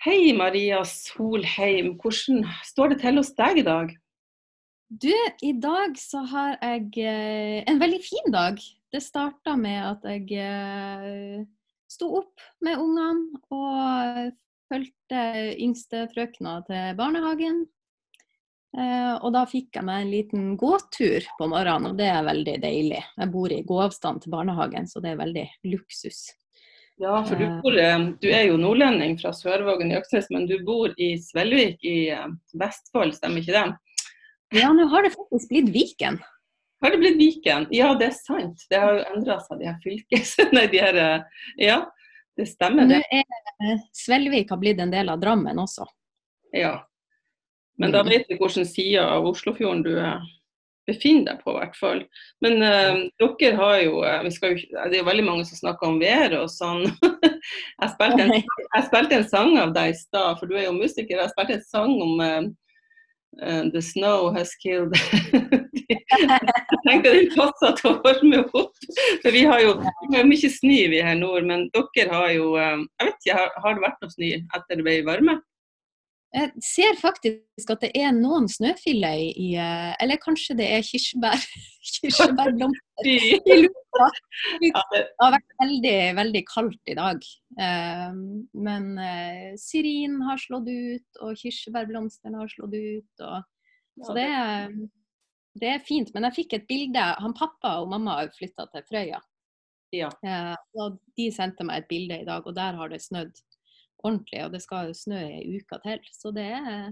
Hei Maria Solheim, hvordan står det til hos deg i dag? Du, i dag så har jeg eh, en veldig fin dag. Det starta med at jeg eh, sto opp med ungene og fulgte yngste frøkna til barnehagen. Eh, og da fikk jeg meg en liten gåtur på morgenen, og det er veldig deilig. Jeg bor i gåavstand til barnehagen, så det er veldig luksus. Ja, for du, bor, eh, du er jo nordlending fra Sørvågen i Øksnes, men du bor i Svelvik i eh, Vestfold, stemmer ikke det? Ja, nå har det faktisk blitt Viken. Har det blitt Viken? Ja, det er sant. Det har jo endra seg, de her fylkes... Nei, de her eh, Ja, det stemmer det. Nå er Svelvik har blitt en del av Drammen også. Ja. Men da vet vi hvilken side av Oslofjorden du er befinner deg på, i hvert fall. Men uh, dere har jo, uh, jo, Det er jo veldig mange som snakker om været og sånn. jeg, spilte en, jeg, spilte en, sang av deg i stad, for du er jo musiker. Jeg spilte en sang om uh, The Snow Has Killed Jeg tenkte den passa til å varme opp. For vi har jo vi har mye snø vi her nord, men dere har jo Jeg vet ikke, har, har det vært noe snø etter det ble varme? Jeg ser faktisk at det er noen snøfiller i eh, Eller kanskje det er kirsebær, kirsebærblomster i lufta. Det har vært veldig, veldig kaldt i dag. Eh, men eh, syrin har slått ut, og kirsebærblomstene har slått ut. Og, så det, det, er fint. Men jeg fikk et bilde. Han Pappa og mamma har flytta til Frøya. Ja. Og de sendte meg et bilde i dag, og der har det snødd ordentlig, og det skal jo snø ei uke til. Så det er,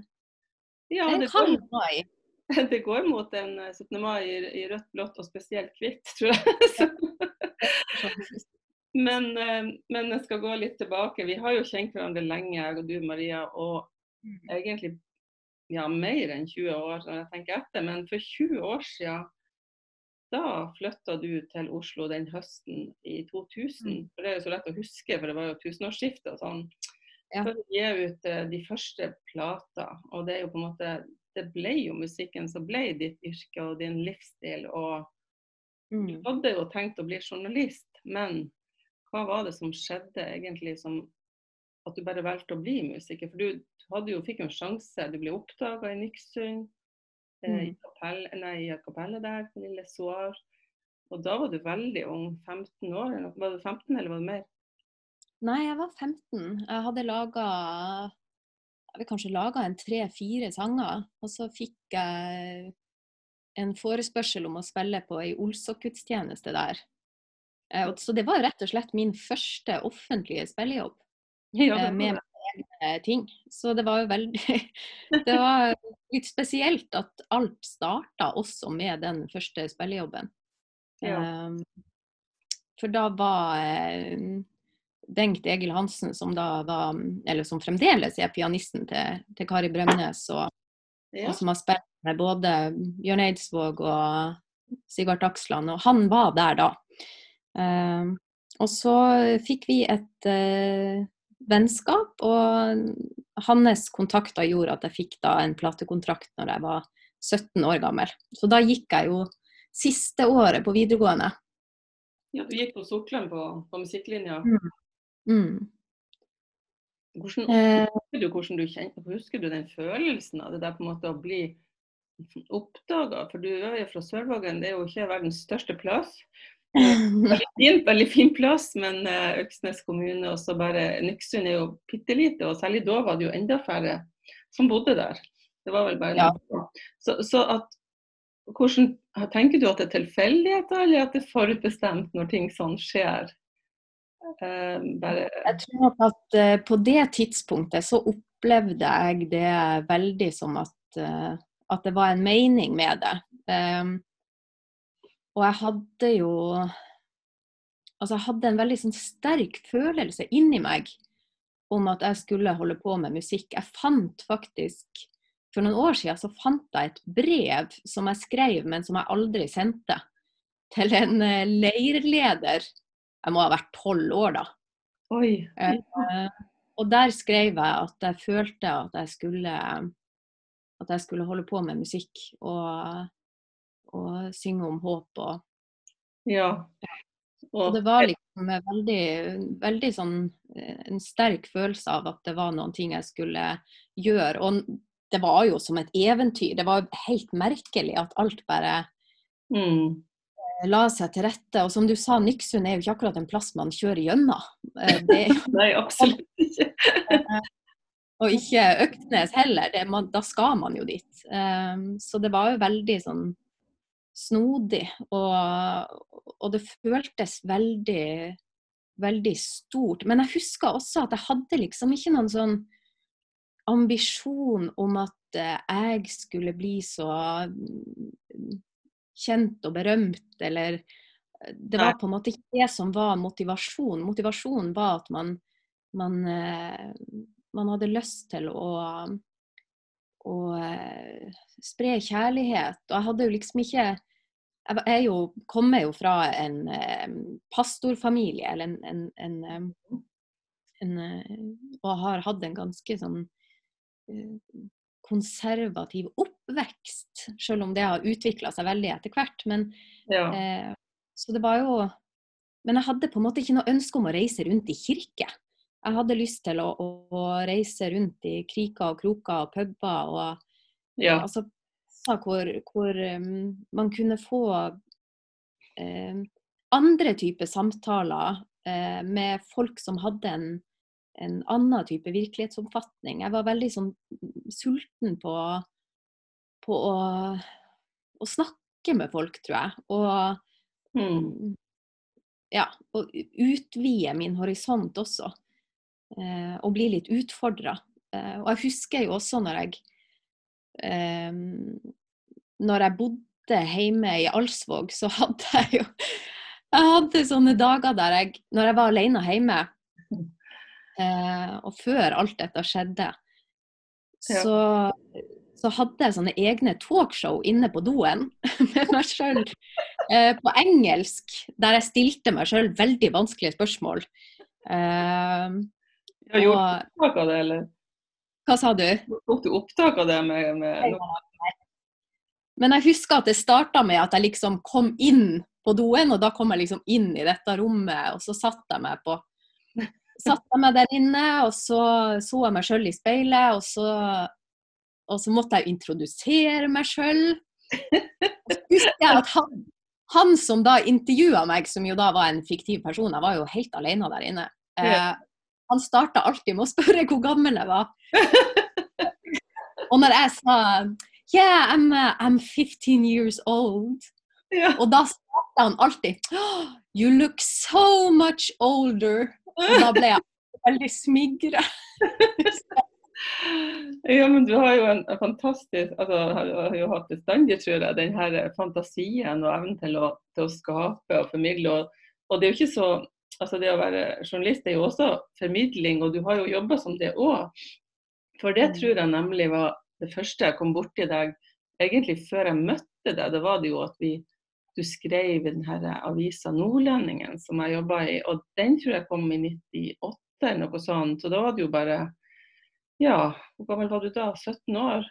ja, det er kald mai. Det går mot en 17. Eh, mai i, rødt, blått og spesielt hvitt, tror jeg. men, eh, men, jeg skal gå litt tilbake. Vi har jo kjent hverandre lenge, jeg og du Maria. Og mm. egentlig ja, mer enn 20 år, når jeg tenker etter. Men for 20 år siden da flytta du til Oslo den høsten i 2000. Mm. For Det er jo så lett å huske, for det var jo tusenårsskifte og sånn ja. for å gi ut uh, de første plater. Og det er jo på en måte Det ble jo musikken som ble ditt yrke og din livsstil. Og mm. du hadde jo tenkt å bli journalist, men hva var det som skjedde egentlig som at du bare valgte å bli musiker? For du hadde jo, fikk jo en sjanse. Du ble oppdaga i Nyksund, eh, mm. i, kapell, nei, i kapellet der, på Lille Soar. Og da var du veldig ung, 15 år. Var du 15 eller var du mer? Nei, jeg var 15. Jeg hadde laga Jeg vil kanskje laga en tre-fire sanger. Og så fikk jeg en forespørsel om å spille på ei Olsok-gudstjeneste der. Eh, så det var rett og slett min første offentlige spillejobb. Ja, eh, med egne ting. Så det var jo veldig Det var litt spesielt at alt starta også med den første spillejobben. Ja. Um, for da var Bengt Egil Hansen, som da var, eller som fremdeles er pianisten til, til Kari Bremnes, og, ja. og, som har spilt med både Bjørn Eidsvåg og Sigvart Aksland, og han var der da. Uh, og så fikk vi et uh, vennskap, og hans kontakter gjorde at jeg fikk da en platekontrakt når jeg var 17 år gammel. Så da gikk jeg jo siste året på videregående. Ja, Du gikk på Sortland på, på musikklinja? Mm. Mm. Hvordan, eh. husker, du, hvordan du kjente, husker du den følelsen av det der på en måte å bli oppdaga? For du er jo fra Sørvågen, det er jo ikke verdens største plass. Veldig fin, veldig fin plass, men uh, Øksnes kommune og så bare Nyksund er jo bitte lite. Og særlig da var det jo enda færre som bodde der. Det var vel bare ja. så, så at hvordan, Tenker du at det er tilfeldigheter, eller at det er forutbestemt når ting sånn skjer? Uh, bare... Jeg tror at uh, på det tidspunktet så opplevde jeg det veldig som at, uh, at det var en mening med det. Um, og jeg hadde jo Altså, jeg hadde en veldig sånn, sterk følelse inni meg om at jeg skulle holde på med musikk. Jeg fant faktisk For noen år siden så fant jeg et brev som jeg skrev, men som jeg aldri sendte, til en leirleder jeg må ha vært tolv år da. Eh, og der skrev jeg at jeg følte at jeg skulle, at jeg skulle holde på med musikk og, og synge om håp og Ja. Og, det var liksom veldig, veldig sånn eh, en sterk følelse av at det var noen ting jeg skulle gjøre. Og det var jo som et eventyr. Det var helt merkelig at alt bare Mm. La seg til rette. Og som du sa, Nyksund er jo ikke akkurat en plass man kjører gjennom. Eh, er Nei, absolutt ikke. Og ikke Øktnes heller. Det, man, da skal man jo dit. Um, så det var jo veldig sånn snodig. Og, og det føltes veldig, veldig stort. Men jeg husker også at jeg hadde liksom ikke noen sånn ambisjon om at eh, jeg skulle bli så kjent og berømt, eller eh, Det var på en måte ikke det som var motivasjon. Motivasjonen var at man, man, eh, man hadde lyst til å, å eh, spre kjærlighet. Og jeg hadde jo liksom ikke Jeg er jo, kommer jo fra en pastorfamilie, eller en, en, en, en Og har hatt en ganske sånn konservativ oppvekst, selv om det har utvikla seg veldig etter hvert. Men Ja. Eh, så det var jo Men jeg hadde på en måte ikke noe ønske om å reise rundt i kirke. Jeg hadde lyst til å, å, reise rundt i kriker og kroker og puber og ja. altså, plasser hvor, hvor um, man kunne få um, andre typer samtaler uh, med folk som hadde en, en annen type virkelighetsoppfatning. Jeg var veldig sånn sulten på, på å, å snakke med folk, tror jeg. Og Mm. ja, og utvide min horisont også. Eh, og bli litt utfordra. Eh, og jeg husker jo også når jeg eh, Når jeg bodde hjemme i Alsvåg, så hadde jeg jo Jeg hadde sånne dager der jeg Når jeg var alene hjemme, eh, og før alt dette skjedde, Ja. Så, hadde jeg sånne egne talkshow inne på doen med meg sjøl eh, på engelsk, der jeg stilte meg sjøl veldig vanskelige spørsmål. Eh, gjorde og, du opptak av det, eller? hva sa du? Tok du opptak av det med, med Men jeg husker at det starta med at jeg liksom kom inn på doen, og da kom jeg liksom inn i dette rommet, og så satt jeg meg på Satt jeg meg der inne, og så så jeg meg sjøl i speilet, og så, og så måtte jeg introdusere meg sjøl. Husker jeg at han, han som da intervjua meg, som jo da var en fiktiv person, jeg var jo helt alene der inne, eh, han starta alltid med å spørre hvor gammel jeg var. Og når jeg sa Yeah, I'm, uh, I'm 15 years old. Ja. Og da svarte han alltid «Oh, You look so much older. Og da ble jeg veldig smigra. Ja, men du har jo en fantastisk altså, har har jo hatt bestandig, tror jeg, den her fantasien og evnen til å, til å skape og formidle. Og, og det er jo ikke så altså Det å være journalist er jo også formidling, og du har jo jobba som det òg. For det tror jeg nemlig var det første jeg kom borti deg egentlig før jeg møtte deg. Da var det jo at vi, du skrev i den her avisa Nordlendingen som jeg jobba i, og den tror jeg kom i 98 eller noe sånt. Så da var det jo bare ja, hvor gammel var du da? 17 år?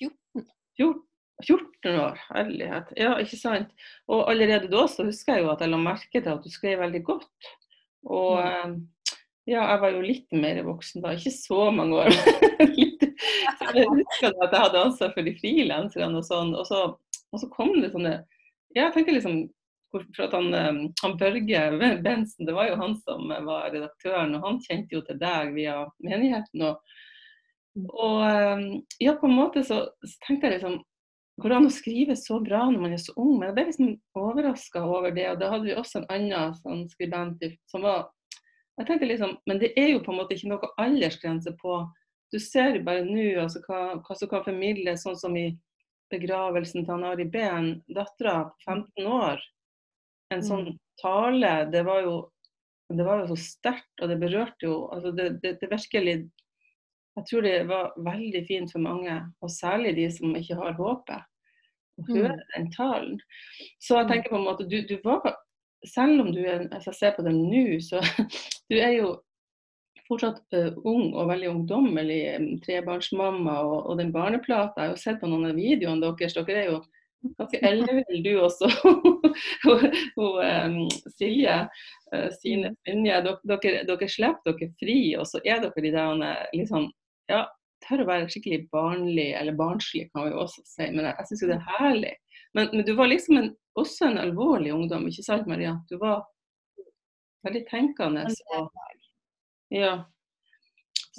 14. 14, 14 år, herlighet. Ja, ikke sant. Og allerede da så husker jeg jo at jeg la merke til at du skrev veldig godt. Og mm. ja, jeg var jo litt mer voksen da, ikke så mange år. litt. Så jeg husker at jeg hadde ansvar for de frilanserne og sånn. Og så, og så kom det sånne Ja, jeg tenker liksom for at han, eh, han Børge Bensen, det var jo han som var redaktøren, og han kjente jo til deg via menigheten. Og, og eh, ja, på en måte så, så tenkte jeg liksom Går det an å skrive så bra når man er så ung? Men jeg ble liksom overraska over det. Og da hadde vi også en annen sånn skribent som var Jeg tenkte liksom Men det er jo på en måte ikke noe aldersgrense på Du ser jo bare nå altså, hva, hva som kan formidles, sånn som i begravelsen til Ari Behn, dattera på 15 år. En sånn tale, det var jo det var jo så sterkt, og det berørte jo altså det, det, det virkelig Jeg tror det var veldig fint for mange, og særlig de som ikke har håpet, å høre den talen. Så jeg tenker på en måte, du, du var Selv om du er Hvis jeg ser på det nå, så du er jo fortsatt uh, ung og veldig ungdommelig, trebarnsmamma og, og den barneplata. Jeg har jo sett på noen av videoene deres. Dere er jo ganske ellevill du også. og Silje, uh, Sine Finje, dere, dere, dere slipper dere fri, og så er dere de der liksom Ja, tør å være skikkelig barnlig, eller barnslig kan vi også si, men jeg, syns jo det er herlig. Men, men, du var liksom en, også en alvorlig ungdom, ikke sant Maria? Du var veldig tenkende. Og, ja.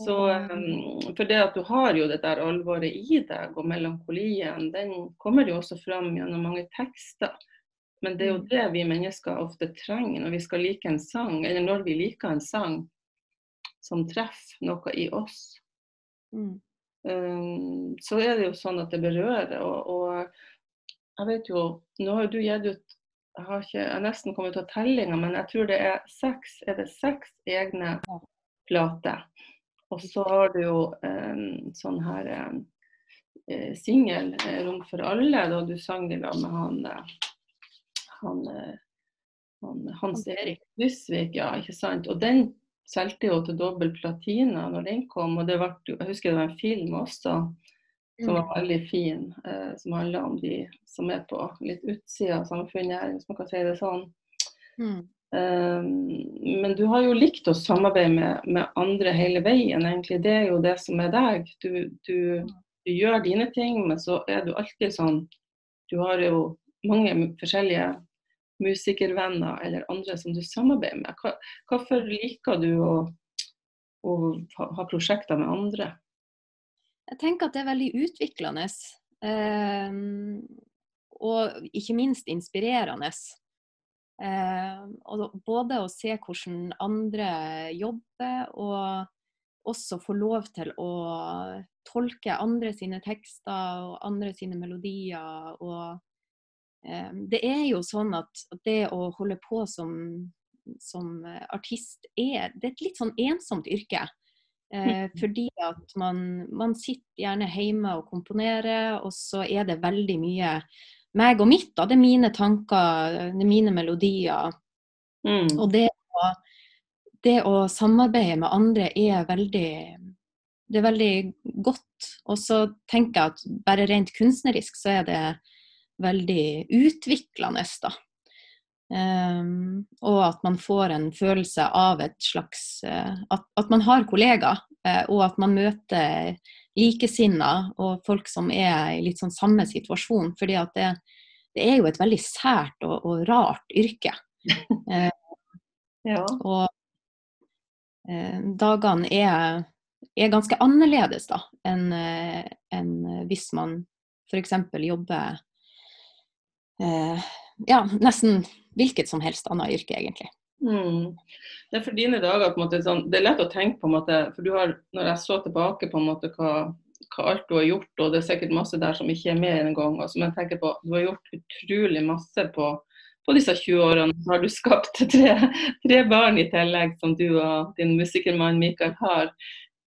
Så um, for det at du har jo det der alvoret i deg, og melankolien, den kommer jo også fram gjennom mange tekster. Men det er jo mm. det vi mennesker ofte trenger når vi skal like en sang, eller når vi liker en sang som treffer noe i oss. Mm. Um, så er det jo sånn at det berører. Og, og jeg vet jo Nå har du gitt ut jeg har ikke, jeg nesten kommet til å tellinga, men jeg tror det er seks, er det seks egne plater. Og så har du jo en sånn her eh, singel, eh, 'Rom for alle', da du sang det med han, eh, han, eh, han Hans Erik Dysvik, ja, ikke sant. Og den solgte jo til dobbel platina når den kom, og det ble, jeg husker det var en film også som var mm. veldig fin, eh, som handler om de som er på litt utsida av samfunnet, hvis man kan si det sånn. Mm. Um, men du har jo likt å samarbeide med, med, andre hele veien, egentlig. Det er jo det som er deg. Du, du, du, gjør dine ting, men så er du alltid sånn Du har jo mange forskjellige musikervenner eller andre som du samarbeider med. Hva, hvorfor liker du å, å ha prosjekter med andre? Jeg tenker at det er veldig utviklende. Eh, og ikke minst inspirerende. Eh, og både å se hvordan andre jobber, og også få lov til å tolke andre sine tekster og andre sine melodier. Og eh, det er jo sånn at det å holde på som, som artist er, det er et litt sånn ensomt yrke. Eh, fordi at man, man, sitter gjerne hjemme og komponerer, og så er det veldig mye meg og mitt. Da. Det er mine tanker, det er mine melodier. Mm. Og det å, det å, samarbeide med andre er veldig det er veldig godt. Og så tenker jeg at bare rent kunstnerisk så er det veldig utviklende, da. Um, og at man får en følelse av et slags uh, at, at, man har kollegaer, uh, og at man møter likesinna og folk som er i litt sånn samme situasjon. fordi at det, det er jo et veldig sært og, og rart yrke. Eh, ja. Og eh, dagene er, er, ganske annerledes da, enn eh, en hvis man f.eks. jobber eh, ja, nesten hvilket som helst annet yrke, egentlig. Mm. Det er for dine dager på en måte sånn, det er lett å tenke på en måte, for du har, når jeg så tilbake på en måte hva, hva alt du har gjort, og det er sikkert masse der som ikke er med engang. Som jeg tenker på, du har gjort utrolig masse på, på disse 20 årene. Så har du skapt tre, tre, barn i tillegg, som du og din musikermann Mikael har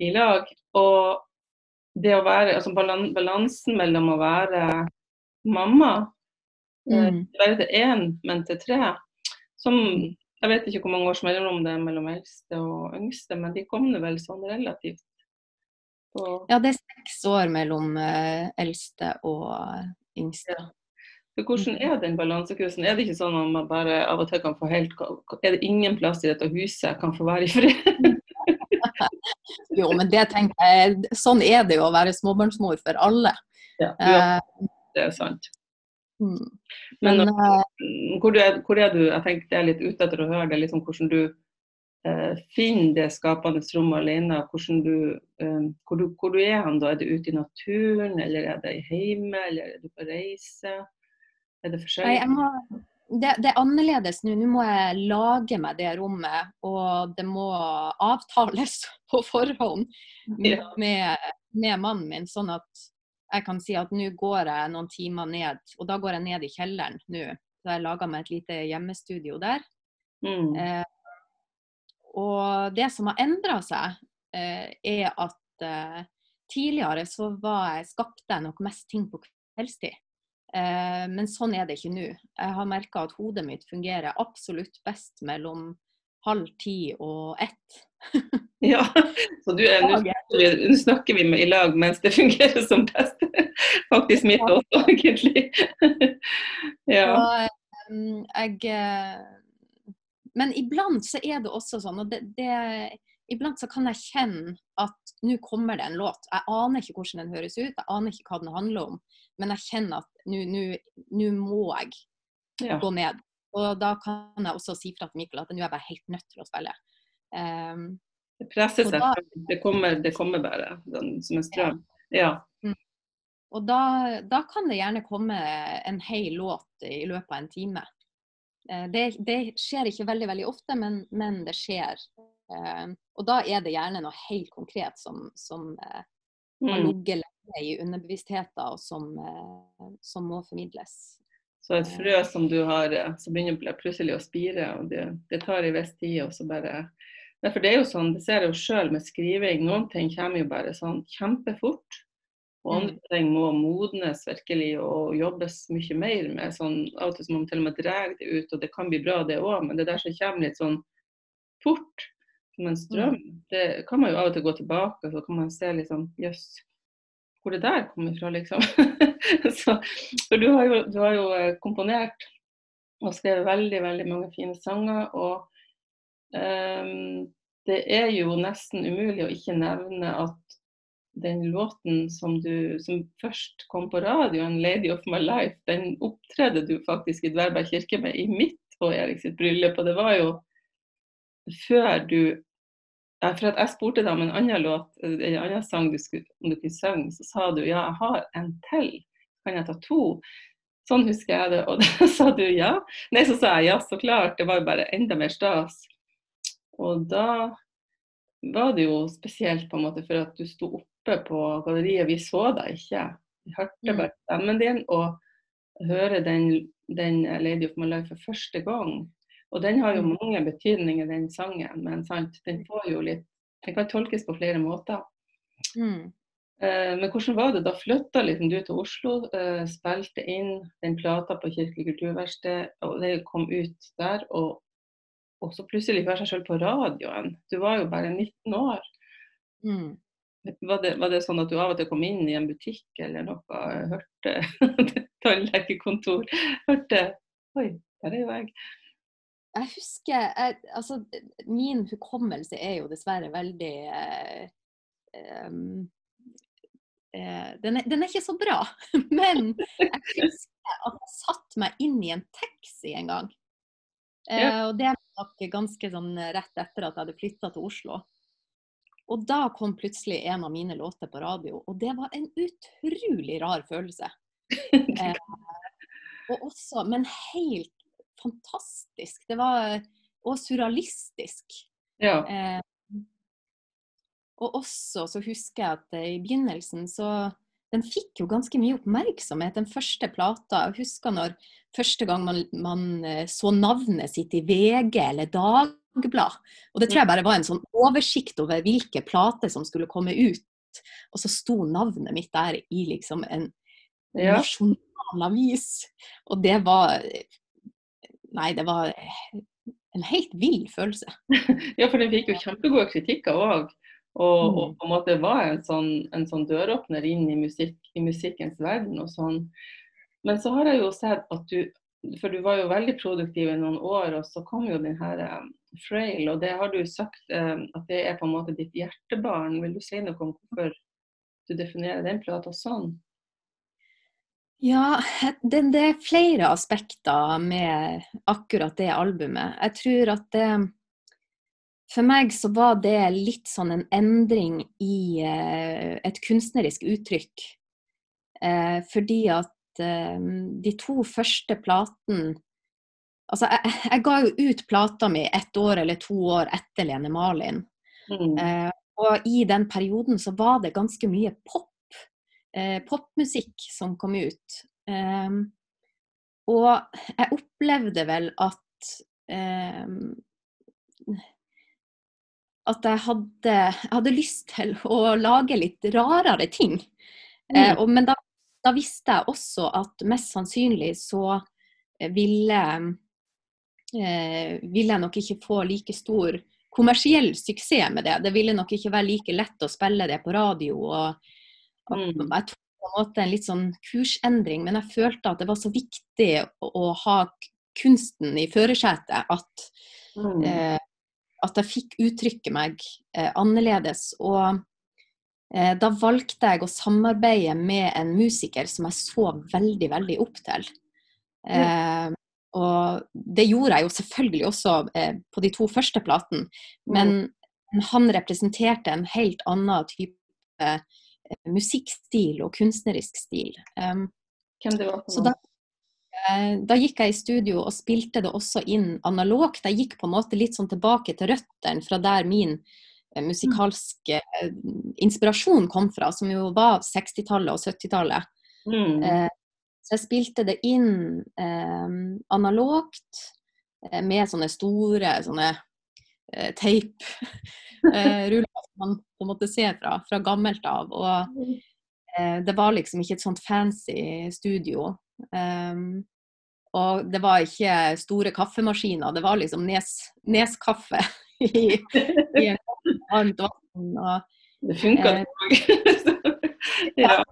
i lag. Og det å være, altså balansen mellom å være mamma, eh, mm. være til én, men til tre, som jeg vet ikke hvor mange års mellomrom det er mellom eldste og yngste, men de kom vel sånn relativt på Ja, det er seks år mellom uh, eldste og yngste. Ja. For hvordan er den balansekursen? Er det ikke sånn at man bare av og til kan få helt Er det ingen plass i dette huset jeg kan få være i fred? jo, men det tenker jeg Sånn er det jo å være småbarnsmor for alle. Ja, ja eh, det er sant. Mm. Men, Men uh, hvor, er, hvor, er, du? Jeg tenker det er litt ute etter å høre det, liksom hvordan du uh, finner det skapende rommet alene. Du, uh, hvor, du, hvor, du, er han da? Er det ute i naturen, eller er det hjemme, eller er du på reise? Er det forskjellig? Nei, må, det, det, er annerledes nå. Nå må jeg lage meg det rommet, og det må avtales på forhånd med, ja. med, med mannen min. sånn at jeg kan si at nå går jeg noen timer ned, og da går jeg ned i kjelleren nå. Så jeg laga meg et lite hjemmestudio der. Mm. Eh, og det som har endra seg, eh, er at eh, tidligere så var jeg, skapte jeg nok mest ting på kveldstid. Eh, men sånn er det ikke nå. Jeg har merka at hodet mitt fungerer absolutt best mellom halv ti og ett ja, så du, vi, nå snakker vi med i lag mens det fungerer som best. Faktisk mitt også, egentlig. ja. Og, um, jeg eh, Men iblant så er det også sånn, og det, det iblant så kan jeg kjenne at nå kommer det en låt. Jeg aner ikke hvordan den høres ut, jeg aner ikke hva den handler om, men jeg kjenner at nå må jeg ja. gå ned. Og da kan jeg også si fra til Mikkel at nå er jeg bare helt nødt til å spille. Um, det presser seg da, det, kommer, det kommer, bare den, som en strøm. Ja. ja. Mm. Og da, da, kan det gjerne komme en hel låt i løpet av en time. Eh, det, det skjer ikke veldig veldig ofte, men, men det skjer. Eh, og da er det gjerne noe helt konkret som, som eh, har mm. ligget lenge i underbevisstheten, og som, eh, som, må formidles. Så et frø som du har, som begynner plutselig å spire, og det, det tar en viss tid, og så bare for det er jo sånn, det ser jeg jo sjøl med skriving. Noen ting kommer jo bare sånn kjempefort. Og andre mm. ting må modnes virkelig og jobbes mye mer med. Sånn, av og til må man til og med dra det ut, og det kan bli bra det òg, men det der som kommer litt sånn fort, som en strøm. Mm. Det kan man jo av og til gå tilbake og så kan man se liksom Jøss, hvor det der kom ifra, liksom. så, for du har, jo, du har, jo, eh, komponert og skrevet veldig, veldig mange fine sanger. Og det er jo nesten umulig å ikke nevne at den låten som, du, som først kom på radioen, 'Lady of my life', den opptredde du faktisk i Dverberg kirke med i mitt og Erik sitt bryllup. Og det var jo før du For jeg spurte deg om en annen låt, en annen sang du skulle, om du kunne synge, så sa du ja, jeg har en til. Kan jeg ta to? Sånn husker jeg det. Og da sa du ja. Nei, så sa jeg ja, så klart. Det var jo bare enda mer stas. Og da var det jo spesielt på en måte for at du sto oppe på galleriet. Vi så deg ikke. Vi hørte mm. bare stemmen din og høre den, den Lady of my life for første gang. Og den har jo mm. mange betydninger, den sangen. Men sant, den får jo litt Den kan tolkes på flere måter. Mm. Eh, men hvordan var det? Da flytta liksom du til Oslo, eh, spilte inn den plata på Kirkelig kulturverksted, og det kom ut der. Og, og så plutselig høre seg selv på radioen. Du var jo bare 19 år. Mm. Var, det, var, det, sånn at du av og til kom inn i en butikk eller noe, hørte tannlegekontor, hørte Oi, der er jo jeg jeg husker jeg, altså, Min hukommelse er jo dessverre veldig eh, eh, den, er, den, er, ikke så bra. Men jeg husker at jeg satte meg inn i en taxi en gang. Ja. Uh, og det nok ganske sånn rett etter at jeg hadde flytta til Oslo. Og da kom plutselig en av mine låter på radio, og det var en utrolig rar følelse. Eh, og også, men helt fantastisk. Det var og surrealistisk. Ja. Eh, og også så husker jeg at i begynnelsen så Den fikk jo ganske mye oppmerksomhet, den første plata. Jeg husker når første gang man, man eh, så navnet sitt i VG eller Dagblad. Og det tror jeg bare var en sånn oversikt over hvilke plater som skulle komme ut. Og så sto navnet mitt der i liksom en ja. nasjonal avis. Og det var Nei, det var en helt vill følelse. ja, for den fikk jo kjempegode kritikker òg. Og, mm. og, på en måte var en sånn, en sånn døråpner inn i, musikk, i, musikkens verden og sånn. Men så har jeg jo sett at du For du var jo veldig produktiv i noen år, og så kom jo den her um, Frail, og det har du sagt eh, at det er på en måte ditt hjertebarn. Vil du si noe om hvorfor du definerer den plata sånn? Ja, det, det, er flere aspekter med akkurat det albumet. Jeg tror at det For meg så var det litt sånn en endring i eh, et kunstnerisk uttrykk. Eh, fordi at eh, de to første platene Altså, jeg, jeg, ga jo ut plata mi ett år eller to år etter Lene Malin. Mm. Og i den perioden så var det ganske mye pop eh, popmusikk som kom ut. Og jeg opplevde vel at at jeg hadde, jeg hadde, lyst til å lage litt rarere ting. Mm. Eh, og, men da, da, visste jeg også at mest sannsynlig så ville, eh, ville jeg nok ikke få like stor kommersiell suksess med det. Det ville nok ikke være like lett å spille det på radio. og og Mm. Jeg tok på en måte en litt sånn kursendring, men jeg følte at det var så viktig å, å ha kunsten i førersetet. At, Mm. eh, at jeg fikk uttrykke meg eh, annerledes. Og eh, da valgte jeg å samarbeide med en musiker som jeg så veldig, veldig opp til. Eh, og det gjorde jeg jo selvfølgelig også eh, på de to første platene, men han representerte en helt annen type eh, musikkstil og kunstnerisk stil. Um, Hvem det var noe? Da, eh, gikk jeg i studio og spilte det også inn analogt. Jeg gikk på en måte litt sånn tilbake til røttene fra der min eh, musikalske eh, inspirasjon kom fra, som jo var 60-tallet og 70-tallet. Mm. Så jeg spilte det inn analogt med sånne store sånne teip-ruller som man på en måte ser fra, fra gammelt av. Og eh, det var liksom ikke et sånt fancy studio. Um, og det var ikke store kaffemaskiner, det var liksom nes, neskaffe i, i en varmt vann. Og, Det funka Eh, ja.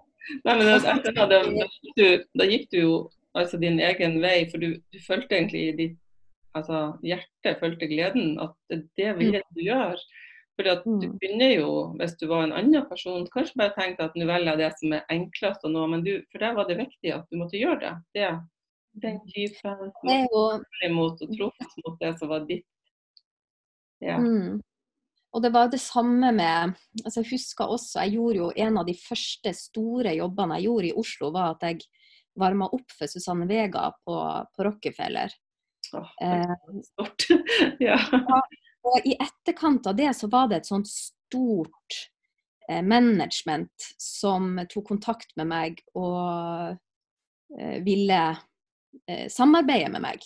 Nei, men da, da, da, gikk du, da gikk du jo altså din egen vei, for du, du følte egentlig i ditt altså, hjerte følte gleden. At det, det ville du gjør. Fordi at du Mm. kunne jo, hvis du var en annen person, kanskje bare tenkt at nå velger jeg det som er enklest å nå, men du, for deg var det viktig at du måtte gjøre det. det den typen det er jo imot og trofast mot det som var ditt. Ja. Mm. Og det var det samme med altså Jeg husker også, jeg gjorde jo en av de første store jobbene jeg gjorde i Oslo, var at jeg varma opp for Susanne Vega på, på Rockefeller. Eh, stort. ja. og i etterkant av det så var det et sånt stort eh, management som tok kontakt med meg og eh, ville eh, samarbeide med meg.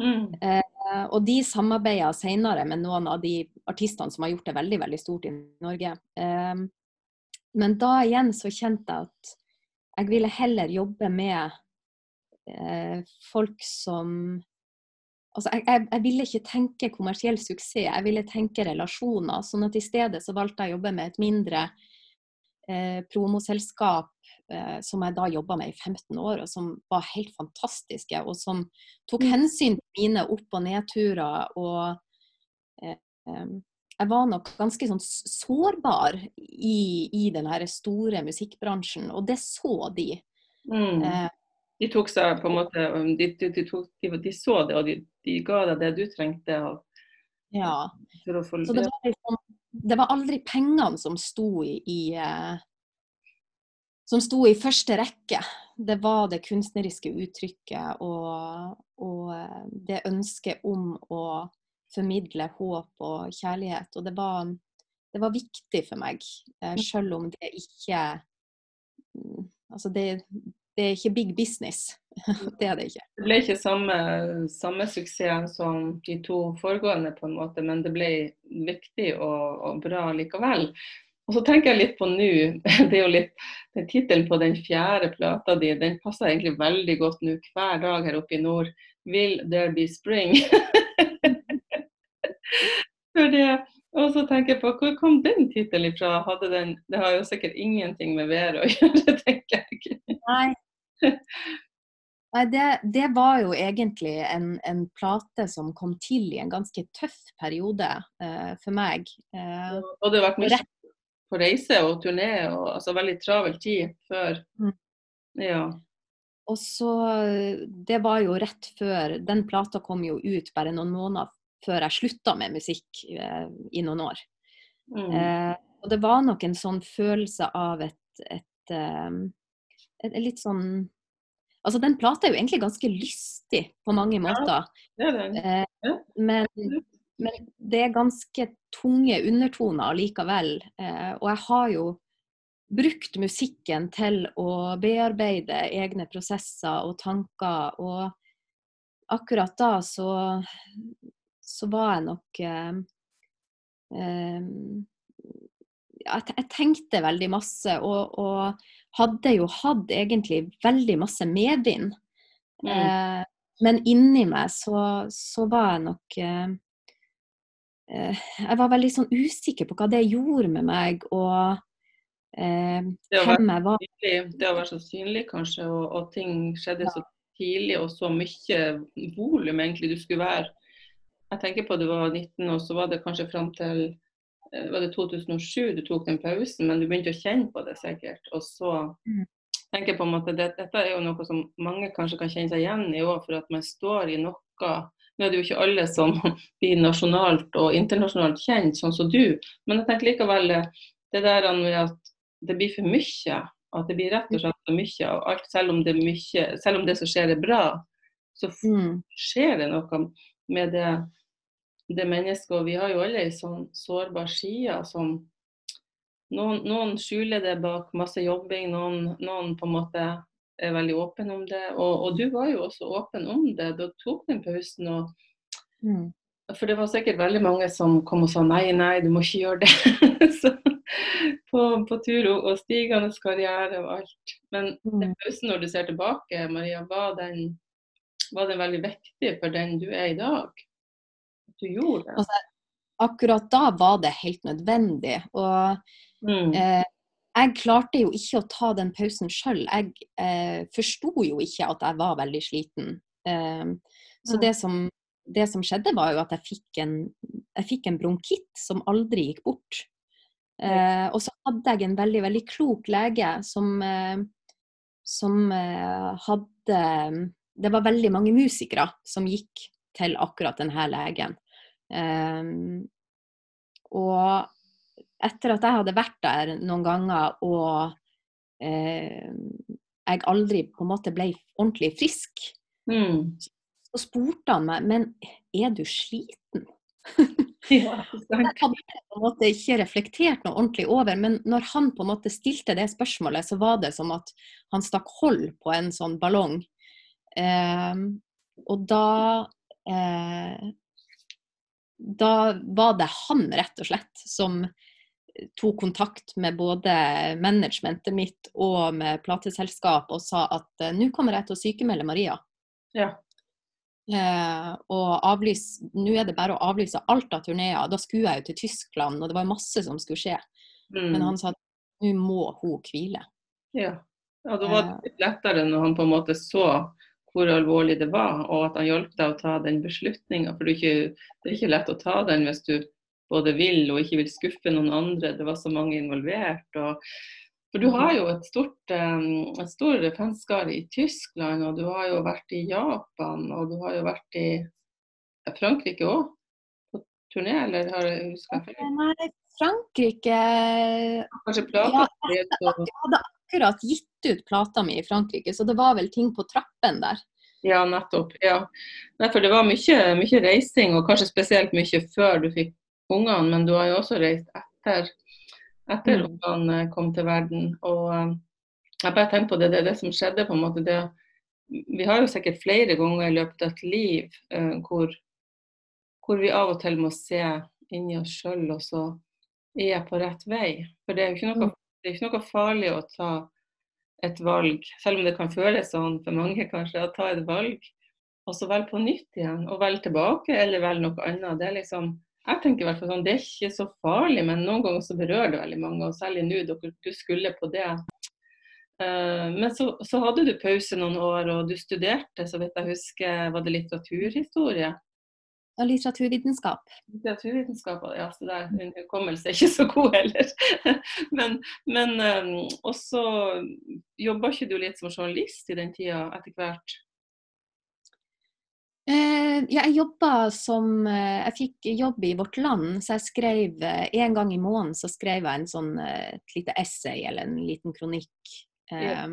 Mm. Eh, og de samarbeider senere med noen av de artistene som har gjort det veldig veldig stort i Norge. Eh, men da igjen så kjente jeg at jeg ville heller jobbe med eh, folk som Altså, jeg, jeg, jeg ville ikke tenke kommersiell suksess, jeg ville tenke relasjoner. sånn at i stedet så valgte jeg å jobbe med et mindre eh, promoselskap som jeg da jobba med i 15 år, og som var helt fantastiske. Og som tok hensyn til mine opp- og nedturer. Og eh, jeg var nok ganske sånn sårbar i, i den her store musikkbransjen, og det så de. Mm. Eh, De tok seg på en måte um, De, de, de, tok, de, så det, og de, de ga deg det du trengte Og, ja. for å få Så det var, liksom, det var aldri pengene som sto i, i eh, som sto i første rekke. Det var det kunstneriske uttrykket og, og eh, det ønsket om å formidle håp og kjærlighet. Og det var, det var viktig for meg, sjøl selv om det ikke mm, Altså, det, det er ikke big business. Det er det ikke. Det ble ikke samme, samme suksess som de to foregående, på en måte, men det ble viktig og, og bra likevel. Og så tenker jeg litt på nå, det er jo litt, den Tittelen på den fjerde plata di den passer egentlig veldig godt nå hver dag her oppe i nord. 'Will there be spring'? Og så tenker jeg på, Hvor kom den tittelen ifra? Hadde den, det har jo sikkert ingenting med været å gjøre, tenker jeg. Nei. Nei, det, det var jo egentlig en, en plate som kom til i en ganske tøff periode uh, for meg. Eh, Og det har vært mye på reise og turné, og altså veldig travel tid før. Mm. Ja. og så Det var jo rett før Den plata kom jo ut bare noen måneder før jeg slutta med musikk eh, i noen år. Mm. Eh, og det var nok en sånn følelse av et, et, eh, et, et litt sånn Altså, den plata er jo egentlig ganske lystig på mange måter. Ja, Det det. Eh, men, men det er ganske tunge undertoner allikevel. Eh, og jeg har jo brukt musikken til å bearbeide egne prosesser og tanker. Og akkurat da så, så var jeg nok eh, eh, jeg, jeg tenkte veldig masse, og, og, hadde jo hatt egentlig veldig masse medvind. Mm. Eh, men inni meg så, så var jeg nok eh, Jeg var veldig sånn usikker på hva det gjorde med meg, og eh, hvem jeg var. Synlig, det å være så synlig, kanskje, og, og ting skjedde ja. så tidlig og så mye volum egentlig du skulle være. Jeg tenker på du var 19, og så var det kanskje fram til eh, var det 2007 du tok den pausen, men du begynte å kjenne på det sikkert. Og så mm. tenker jeg på en måte det, Dette er jo noe som mange kanskje kan kjenne seg igjen i òg, for at man står i noe Nå er det jo ikke alle som blir nasjonalt og internasjonalt kjent, sånn som du, men jeg tenker likevel det der med at det blir for mye at det blir rett og slett for mye. av alt, selv, om det mye selv om det som skjer er bra, så mm. skjer det noe med det, det mennesket. Og vi har jo alle ei sånn sårbar side som noen, noen, skjuler det bak masse jobbing, noen, noen, på en måte er veldig åpen om det. Og, og, du var jo også åpen om det. Du tok den pausen. og mm. For det var sikkert veldig mange som kom og sa nei, nei, du må ikke gjøre det. så, på, på tur og, og, stigende karriere og alt. Men mm. den pausen når du ser tilbake, Maria, var den, var den, veldig viktig for den du er i dag? At du gjorde det? Altså, akkurat da var det helt nødvendig. Og mm. eh, jeg klarte jo ikke å ta den pausen sjøl. Jeg eh, forsto jo ikke at jeg var veldig sliten. Eh, så det som, det som, skjedde, var jo at jeg fikk en, jeg fikk en bronkitt som aldri gikk bort. Eh, og så hadde jeg en veldig, veldig klok lege som, eh, som eh, hadde Det var veldig mange musikere som gikk til akkurat denne legen. Eh, og etter at jeg hadde vært der noen ganger og eh, jeg aldri på en måte ble ordentlig frisk, mm. så spurte han meg men er du sliten? Ja, jeg hadde på en måte ikke reflektert noe ordentlig over, men når han på en måte stilte det spørsmålet, så var det som at han stakk hold på en sånn ballong. Eh, og da eh, Da var det han, rett og slett, som tok kontakt med både managementet mitt og med plateselskap og sa at eh, nå kommer jeg til å sykemelde Maria. Ja. Eh, og avlyse Nå er det bare å avlyse alt av turneer. Da skulle jeg jo til Tyskland, og det var masse som skulle skje. Mm. Men han sa at nå må hun hvile. Ja. ja, da var det eh. litt lettere når han på en måte så hvor alvorlig det var, og at han hjalp deg å ta den beslutninga. For det er, ikke, det er ikke lett å ta den hvis du både vil og ikke vil skuffe noen andre. Det var så mange involvert. og for du har jo et stort, et stor fanskare i Tyskland, og du har jo vært i Japan, og du har jo vært i Frankrike òg? På turné, eller har du huska feil? Nei, Frankrike Kanskje plata? Ja, jeg, hadde akkurat gitt ut plata mi i Frankrike, så det var vel ting på trappen der. Ja, nettopp. ja. Nei, for det var mye, mye reising, og kanskje spesielt mye før du fikk ungene, men du har jo også reist etter etter mm. eh, kom til verden. Og eh, jeg bare tenker på det, det er det som skjedde. på en måte det, Vi har jo sikkert flere ganger i løpet av et liv eh, hvor, hvor, vi av og til må se inni oss sjøl, og så er jeg på rett vei. For det er jo ikke noe, det er ikke noe farlig å ta et valg, selv om det kan føles sånn for mange kanskje, å ta et valg og så velge på nytt igjen. Og velge tilbake eller velge noe annet. Det er liksom jeg tenker i hvert fall sånn, Det er ikke så farlig, men noen ganger så berører det veldig mange. og Særlig nå, dere du skulle på det. Uh, men så, så, hadde du pause noen år, og du studerte, så vidt jeg husker, var det litteraturhistorie? Ja, litteraturvitenskap. Litteraturvitenskap, ja. Så der, hukommelse er ikke så god heller. men, men um, også jobba ikke du litt som journalist i den tida etter hvert? Eh, jeg jobba som eh, Jeg fikk jobb i Vårt Land, så jeg skrev eh, en gang i måneden så skrev jeg en sånn, et lite essay eller en liten kronikk. Ja.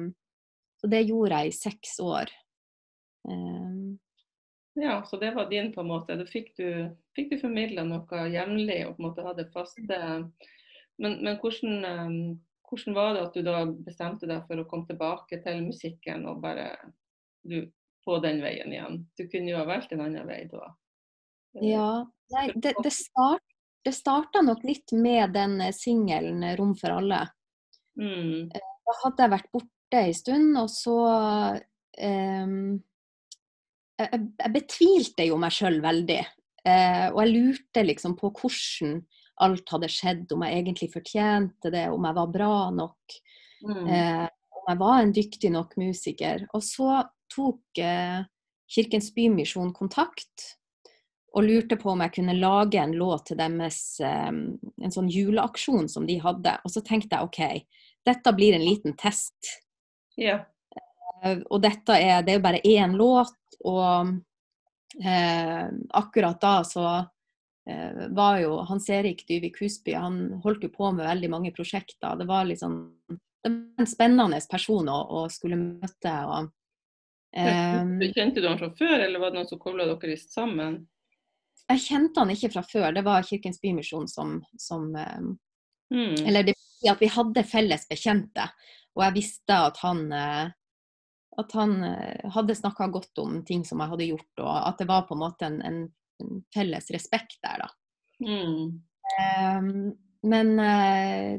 Så det gjorde jeg i seks år. Ja, så det var din på en måte. Da fikk du, fikk du formidla noe jevnlig og på en måte hadde faste Men, men hvordan, hvordan, var det at du da bestemte deg for å komme tilbake til musikken og bare du på den veien igjen. Du kunne jo ha valgt en annen vei da. Ja, nei, det, det, start, det starta nok litt med den eh, singelen eh, 'Rom for alle'. Mm. Eh, da hadde jeg vært borte en stund, og så um, jeg, jeg, betvilte jo meg sjøl veldig. Uh, og jeg lurte liksom på hvordan alt hadde skjedd, om jeg egentlig fortjente det, om jeg var bra nok. Mm. Uh, om jeg var en dyktig nok musiker. Og så tok eh, Kirkens Bymisjon kontakt og lurte på om jeg kunne lage en låt til deres eh, en sånn juleaksjon som de hadde. Og så tenkte jeg OK, dette blir en liten test. Ja. Eh, og dette er, det er jo bare én låt, og eh, akkurat da så eh, var jo Hans Erik Dyvik Husby han holdt jo på med veldig mange prosjekter. Det var liksom det var en spennende person å, å skulle møte. og Kjente du han fra før, eller var det noen som kobla dere sammen? Jeg kjente han ikke fra før, det var Kirkens Bymisjon som, som Mm. Eller det at vi hadde felles bekjente, og jeg visste at han eh, at han eh, hadde snakka godt om ting som jeg hadde gjort, og at det var på en måte en, en, felles respekt der, da. Mm. Um, men eh,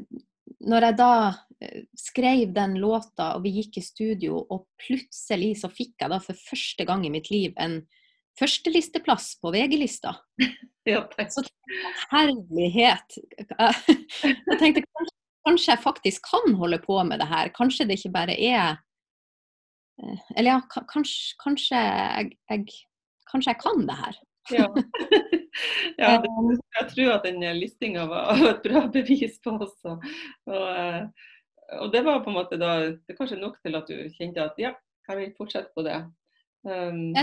når jeg da eh, skrev den låta, og vi gikk i studio, og plutselig så fikk jeg da for første gang i mitt liv en førstelisteplass på VG-lista. Ja. Så herlighet. Jeg tenkte kanskje, kanskje jeg faktisk kan holde på med det her. Kanskje det ikke bare er eh, Eller ja, kanskje, kanskje, jeg, jeg, kanskje jeg kan det her. Ja. ja, det, jeg tror at den listinga var et bra bevis på også. Og, eh, og det var på en måte da det er kanskje nok til at du kjente at ja, jeg vil fortsette på det. Um,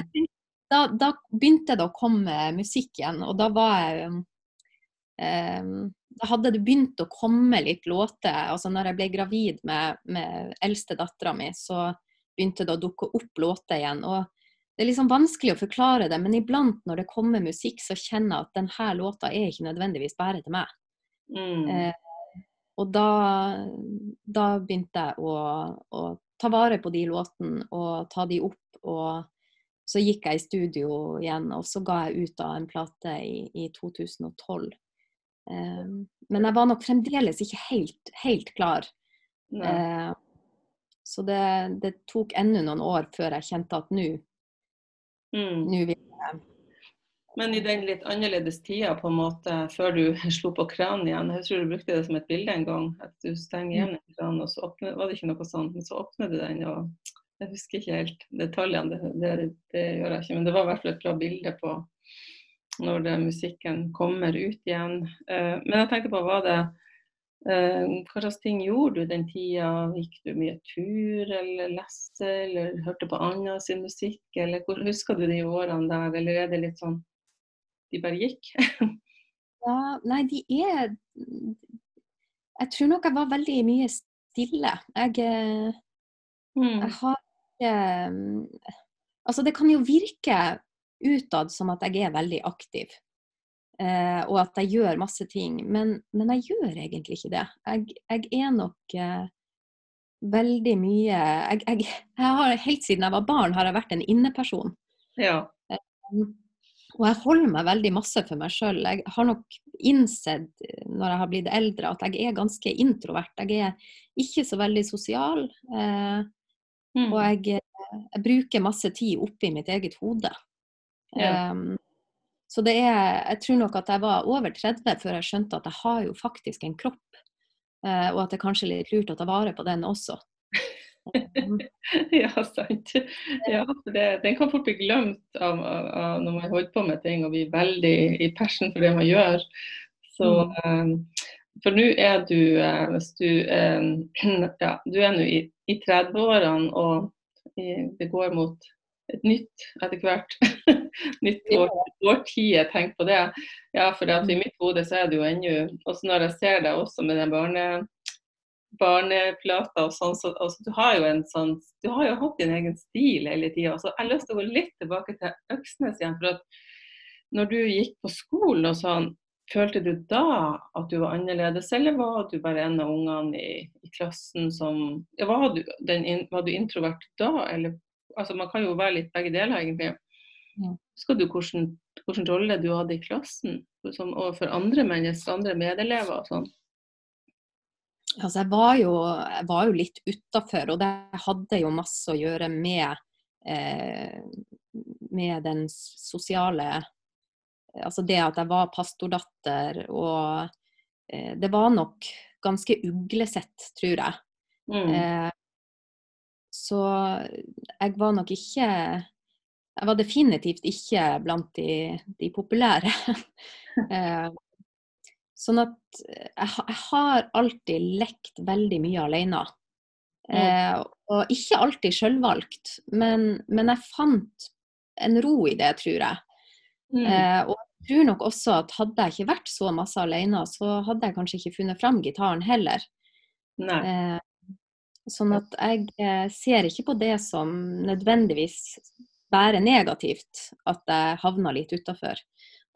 da, da begynte det å komme musikk igjen, og da var jeg um, Da hadde det begynt å komme litt låter. altså når jeg ble gravid med, med eldste dattera mi, så begynte det å dukke opp låter igjen. og Det er liksom vanskelig å forklare det, men iblant når det kommer musikk, så kjenner jeg at denne låta er ikke nødvendigvis bare til meg. mm, Eh, og da, da begynte jeg å, å ta vare på de låtene og ta de opp. Og så gikk jeg i studio igjen, og så ga jeg ut av en plate i, i 2012. Eh, men jeg var nok fremdeles ikke helt, helt klar. Eh, så det, det tok ennå noen år før jeg kjente at nå Mm. Men i den litt annerledes tida, på en måte, før du slo på kranen igjen, jeg tror du brukte det som et bilde en gang, at du stenger igjen en kran, og så åpner, var det ikke noe sånt, men så åpner du den, og jeg husker ikke helt detaljene, det, det, det gjør jeg ikke, men det var i hvert fall et bra bilde på når det, musikken kommer ut igjen. Eh, men jeg tenkte på, var det hva slags ting gjorde du den tida? Gikk du mye tur, eller leste, eller hørte på Anna sin musikk, eller hvor, husker du de årene der, eller er det litt sånn de bare gikk? Ja, nei, de er Jeg tror nok jeg var veldig mye stille. Jeg, eh, Mm. jeg har ikke mm, Altså, det kan jo virke utad som at jeg er veldig aktiv. Eh, og at jeg gjør masse ting, men, men jeg gjør egentlig ikke det. Jeg, jeg er nok eh, veldig mye jeg, jeg, jeg har, Helt siden jeg var barn har jeg vært en inneperson. Ja. Og jeg holder meg veldig masse for meg sjøl. Jeg har nok innsett eh, når jeg har blitt eldre at jeg er ganske introvert. Jeg er ikke så veldig sosial. Eh, Mm. og jeg, eh, jeg bruker masse tid oppi mitt eget hode. Ja. Um, så det er Jeg tror nok at jeg var over 30 før jeg skjønte at jeg har jo faktisk en kropp. Eh, og at det er kanskje litt lurt å ta vare på den også. Ja, sant. Ja, det, den kan fort bli glemt av, av, av når man holder på med ting og blir veldig i passion for det man gjør. Så, Mm. eh, for nå er du eh, hvis du, eh, ja, du er nå i, i 30-årene og det går mot et nytt etter hvert. nytt år, årtid, tenk på det. Ja, for i mitt hode så er det jo ennå Også når jeg ser deg også med den barne barneplata og sånn, så altså, du har jo en sånn Du har jo hatt din egen stil hele tida. Så jeg har lyst til å gå litt tilbake til Øksnes igjen. For at når du gikk på skolen og sånn, følte du da at du var annerledes, eller var du bare en av ungene i, i klassen som ja, var, du, den, var du introvert da, eller Altså man kan jo være litt begge deler, egentlig. Husker du hvilken, hvilken rolle du hadde i klassen som for andre mennesker, andre medelever og sånn? Altså, jeg var jo, jeg var jo litt utafor, og det hadde jo masse å gjøre med, eh, med den sosiale Altså det at jeg var pastordatter og eh, Det var nok ganske uglesett, tror jeg. Mm. Eh, så jeg var nok ikke Jeg var definitivt ikke blant de, de populære. eh, sånn at jeg, jeg har alltid lekt veldig mye alene. Eh, og ikke alltid sjølvalgt, men, men jeg fant en ro i det, tror jeg. Mm. Eh, og jeg tror nok også at hadde jeg ikke vært så masse alene, så hadde jeg kanskje ikke funnet fram gitaren heller. Nei. Eh, sånn at jeg eh, ser ikke på det som nødvendigvis bare negativt at jeg havna litt utafor.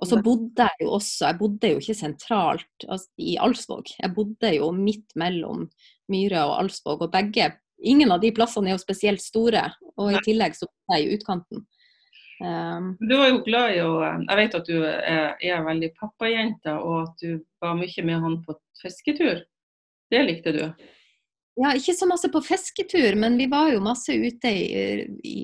Og så bodde jeg jo også, jeg bodde jo ikke sentralt altså, i Alsvåg. Jeg bodde jo midt mellom Myre og Alsvåg, og begge Ingen av de plassene er jo spesielt store. Og i tillegg så bodde jeg i utkanten. Um, Du var jo glad i å Jeg vet at du er, er veldig pappajente, og at du var mye med han på fisketur. Det likte du? Ja, ikke så masse på fisketur, men vi var jo masse ute i, i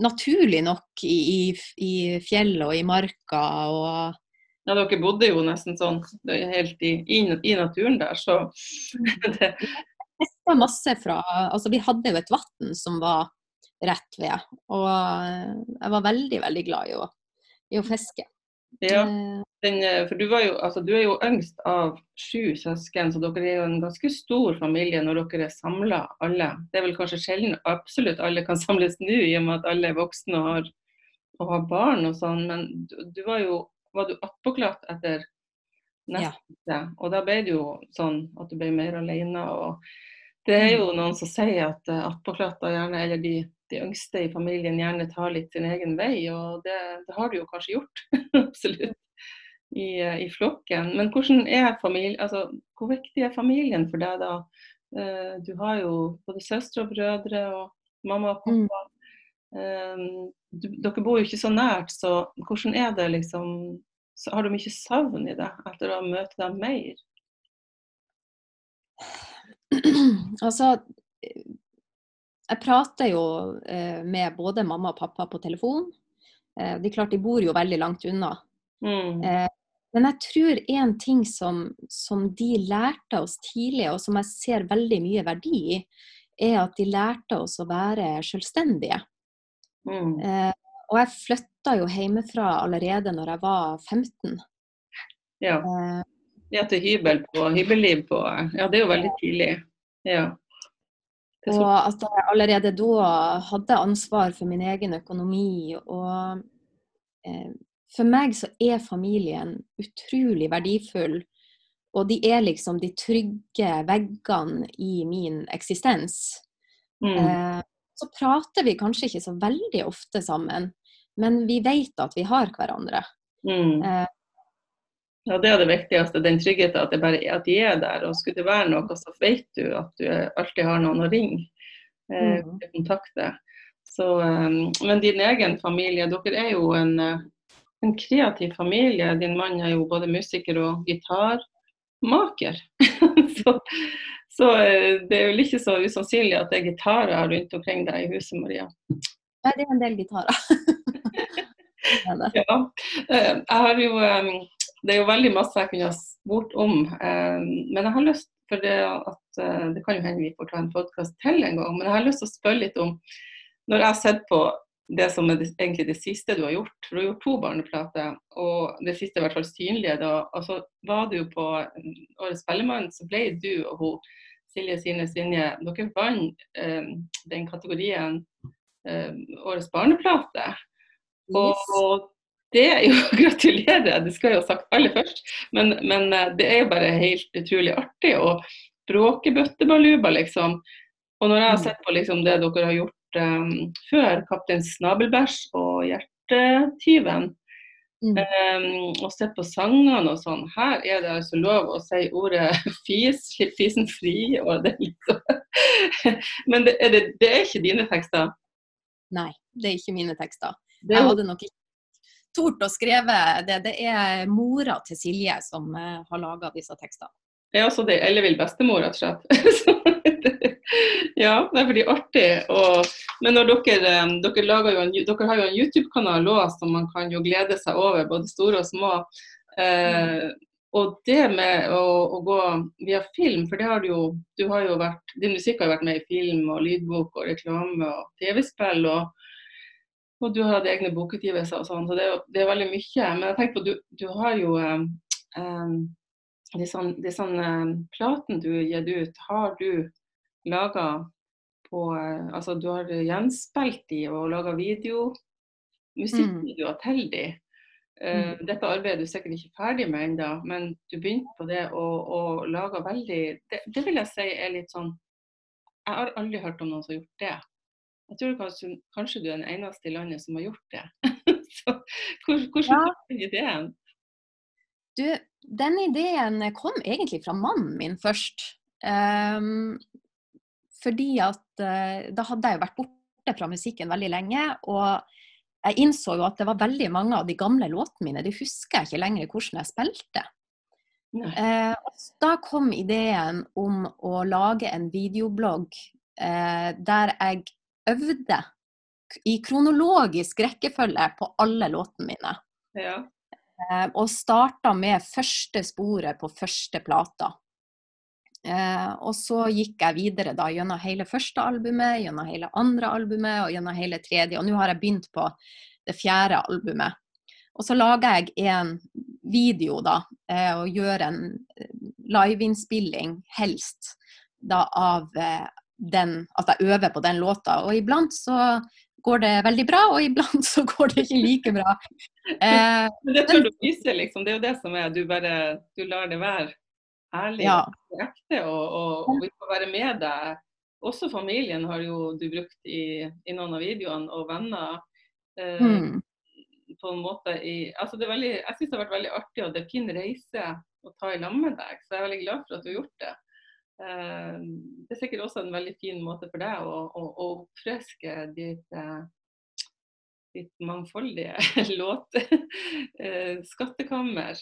Naturlig nok i, i, i fjellet og i marka og Ja, dere bodde jo nesten sånn helt i, i, naturen der, så det, fiska masse fra Altså, vi hadde jo et vann som var rett ved, og jeg var veldig, veldig glad i å, i å fiske. Ja, Eh, den, eh, for du, var jo, altså, du er jo yngst av sju søsken, så dere er jo en ganske stor familie når dere er samla alle. Det er vel kanskje sjelden absolutt alle kan samles nå, i og med at alle er voksne og har, og har barn og sånn, men du, du var jo var du attpåklatt etter Ja. og da ble det jo sånn at du ble mer alene. og det er jo noen som sier at uh, attpåklatter gjerne, eller de, de yngste i familien gjerne tar litt sin egen vei, og det, det har du jo kanskje gjort. Absolutt. I, I flokken. Men hvordan er familie, altså, hvor viktig er familien for deg da? Eh, du har jo både søstre og brødre og mamma og Mm. pappa. Mm. du, dere bor jo ikke så nært, så hvordan er det liksom så Har du mye savn i det etter å møte dem mer? altså, jeg prater jo eh, med både mamma og pappa på telefon. Eh, det er klart, de bor jo veldig langt unna. Mm. Eh, men jeg tror en ting som, som de lærte oss tidlig, og som jeg ser veldig mye verdi i, er at de lærte oss å være selvstendige. Mm. Eh, og jeg flytta jo hjemmefra allerede når jeg var 15. Ja. Eh, ja, til hybel på hybelliv på Ja, det er jo veldig tidlig. Ja. Og at jeg allerede da hadde ansvar for min egen økonomi. Og eh, for meg så er familien utrolig verdifull. Og de er liksom de trygge veggene i min eksistens. mm. Eh, så prater vi kanskje ikke så veldig ofte sammen, men vi vet at vi har hverandre. Mm. Eh, Ja, det er det viktigste. Den tryggheten at, det bare, at de er der. Og skulle det være noe, så vet du at du alltid har noen å ringe. Eh, Mm. kontakte. Så, eh, men din egen familie, dere er jo en, eh, en kreativ familie. Din mann er jo både musiker og gitarmaker. så så eh, det er jo ikke så usannsynlig at det er gitarer rundt omkring deg i huset, Maria. nei, det er en del gitarer. Er. Ja. Jeg har jo, det er jo veldig masse jeg kunne ha spurt om, eh, men jeg har lyst for det at eh, Det kan jo hende vi får ta en podkast til en gang, men jeg har lyst til å spørre litt om Når jeg har sett på det som er det, egentlig det siste du har gjort, for du har gjort to barneplater, og det siste i hvert fall synlige, da altså var du på Årets Spellemann, så ble du og hun Silje Sine Svinje, dere vant eh, den kategorien eh, Årets barneplate. Og, Yes. og det er jo Gratulerer, det skal jeg jo ha sagt aller først. Men, men eh, det er jo bare helt utrolig artig å bråke bøttebaluba, liksom. Og når jeg har Mm. sett på liksom, det dere har gjort um, før, 'Kaptein Snabelbæsj' og 'Hjertetyven', Mm. um, og sett på sangene og sånn, her er det altså lov å si ordet fis, slipp fisen fri, og det liksom Men det er, det, det er ikke dine tekster? Nei, det er ikke mine tekster. Det er Jeg hadde nok ikke tort å skrive det. Det er mora til Silje som eh, har laga disse tekstene. Ja, så det er ellevill bestemor, rett og slett. Ja, det blir artig. Og, men dere, dere, lager jo en, dere har jo en YouTube-kanal òg som man kan jo glede seg over, både store og små. Eh, og det med å, å, gå via film, for det har du jo du har jo vært, Din musikk har jo vært med i film og lydbok og reklame og TV-spill. Og, og, du har hatt egne bokutgivelser og sånn, så det er, jo, det er veldig mye. Men jeg tenker på, du, du har jo um, de sånn um, platen du har gitt ut, har du laga på uh, Altså du har gjenspilt de og laga video, musikkvideoer mm. til de. Uh, dette arbeidet er du sikkert ikke ferdig med ennå, men du begynte på det og, og laga veldig det, det, vil jeg si er litt sånn Jeg har aldri hørt om noen som har gjort det. Jeg tror kanskje, kanskje du er den eneste i landet som har gjort det. Så, hvor, hvordan ja. kom den ideen? Du, den ideen kom egentlig fra mannen min først. Um, fordi at uh, da hadde jeg jo vært borte fra musikken veldig lenge. og jeg innså jo at det var veldig mange av de gamle låtene mine, de husker jeg ikke lenger hvordan jeg spilte. Eh, da kom ideen om å lage en videoblogg eh, der jeg øvde i kronologisk rekkefølge på alle låtene mine. Ja. Eh, og starta med første sporet på første plata. Eh, og så gikk jeg videre da gjennom hele første albumet, gjennom hele andre albumet og gjennom hele tredje. Og nå har jeg begynt på det fjerde albumet. Og så lager jeg en video da, eh, og gjør en eh, liveinnspilling, helst, da av eh, den At jeg øver på den låta. Og iblant så går det veldig bra, og iblant så går det ikke like bra. Eh, Men det tør du vise, liksom. Det er jo det som er Du bare du lar det være ærlig ja. og ekte, og, og, og, vi får være med deg. Også familien har jo du brukt i, i noen av videoene, og venner. Eh, mm. På en måte i, altså det er veldig, jeg syns det har vært veldig artig, og det er fin reise å ta i lag med deg. Så jeg er veldig glad for at du har gjort det. Eh, det er sikkert også en veldig fin måte for deg å, å, å oppfriske ditt, eh, ditt mangfoldige låt skattekammer.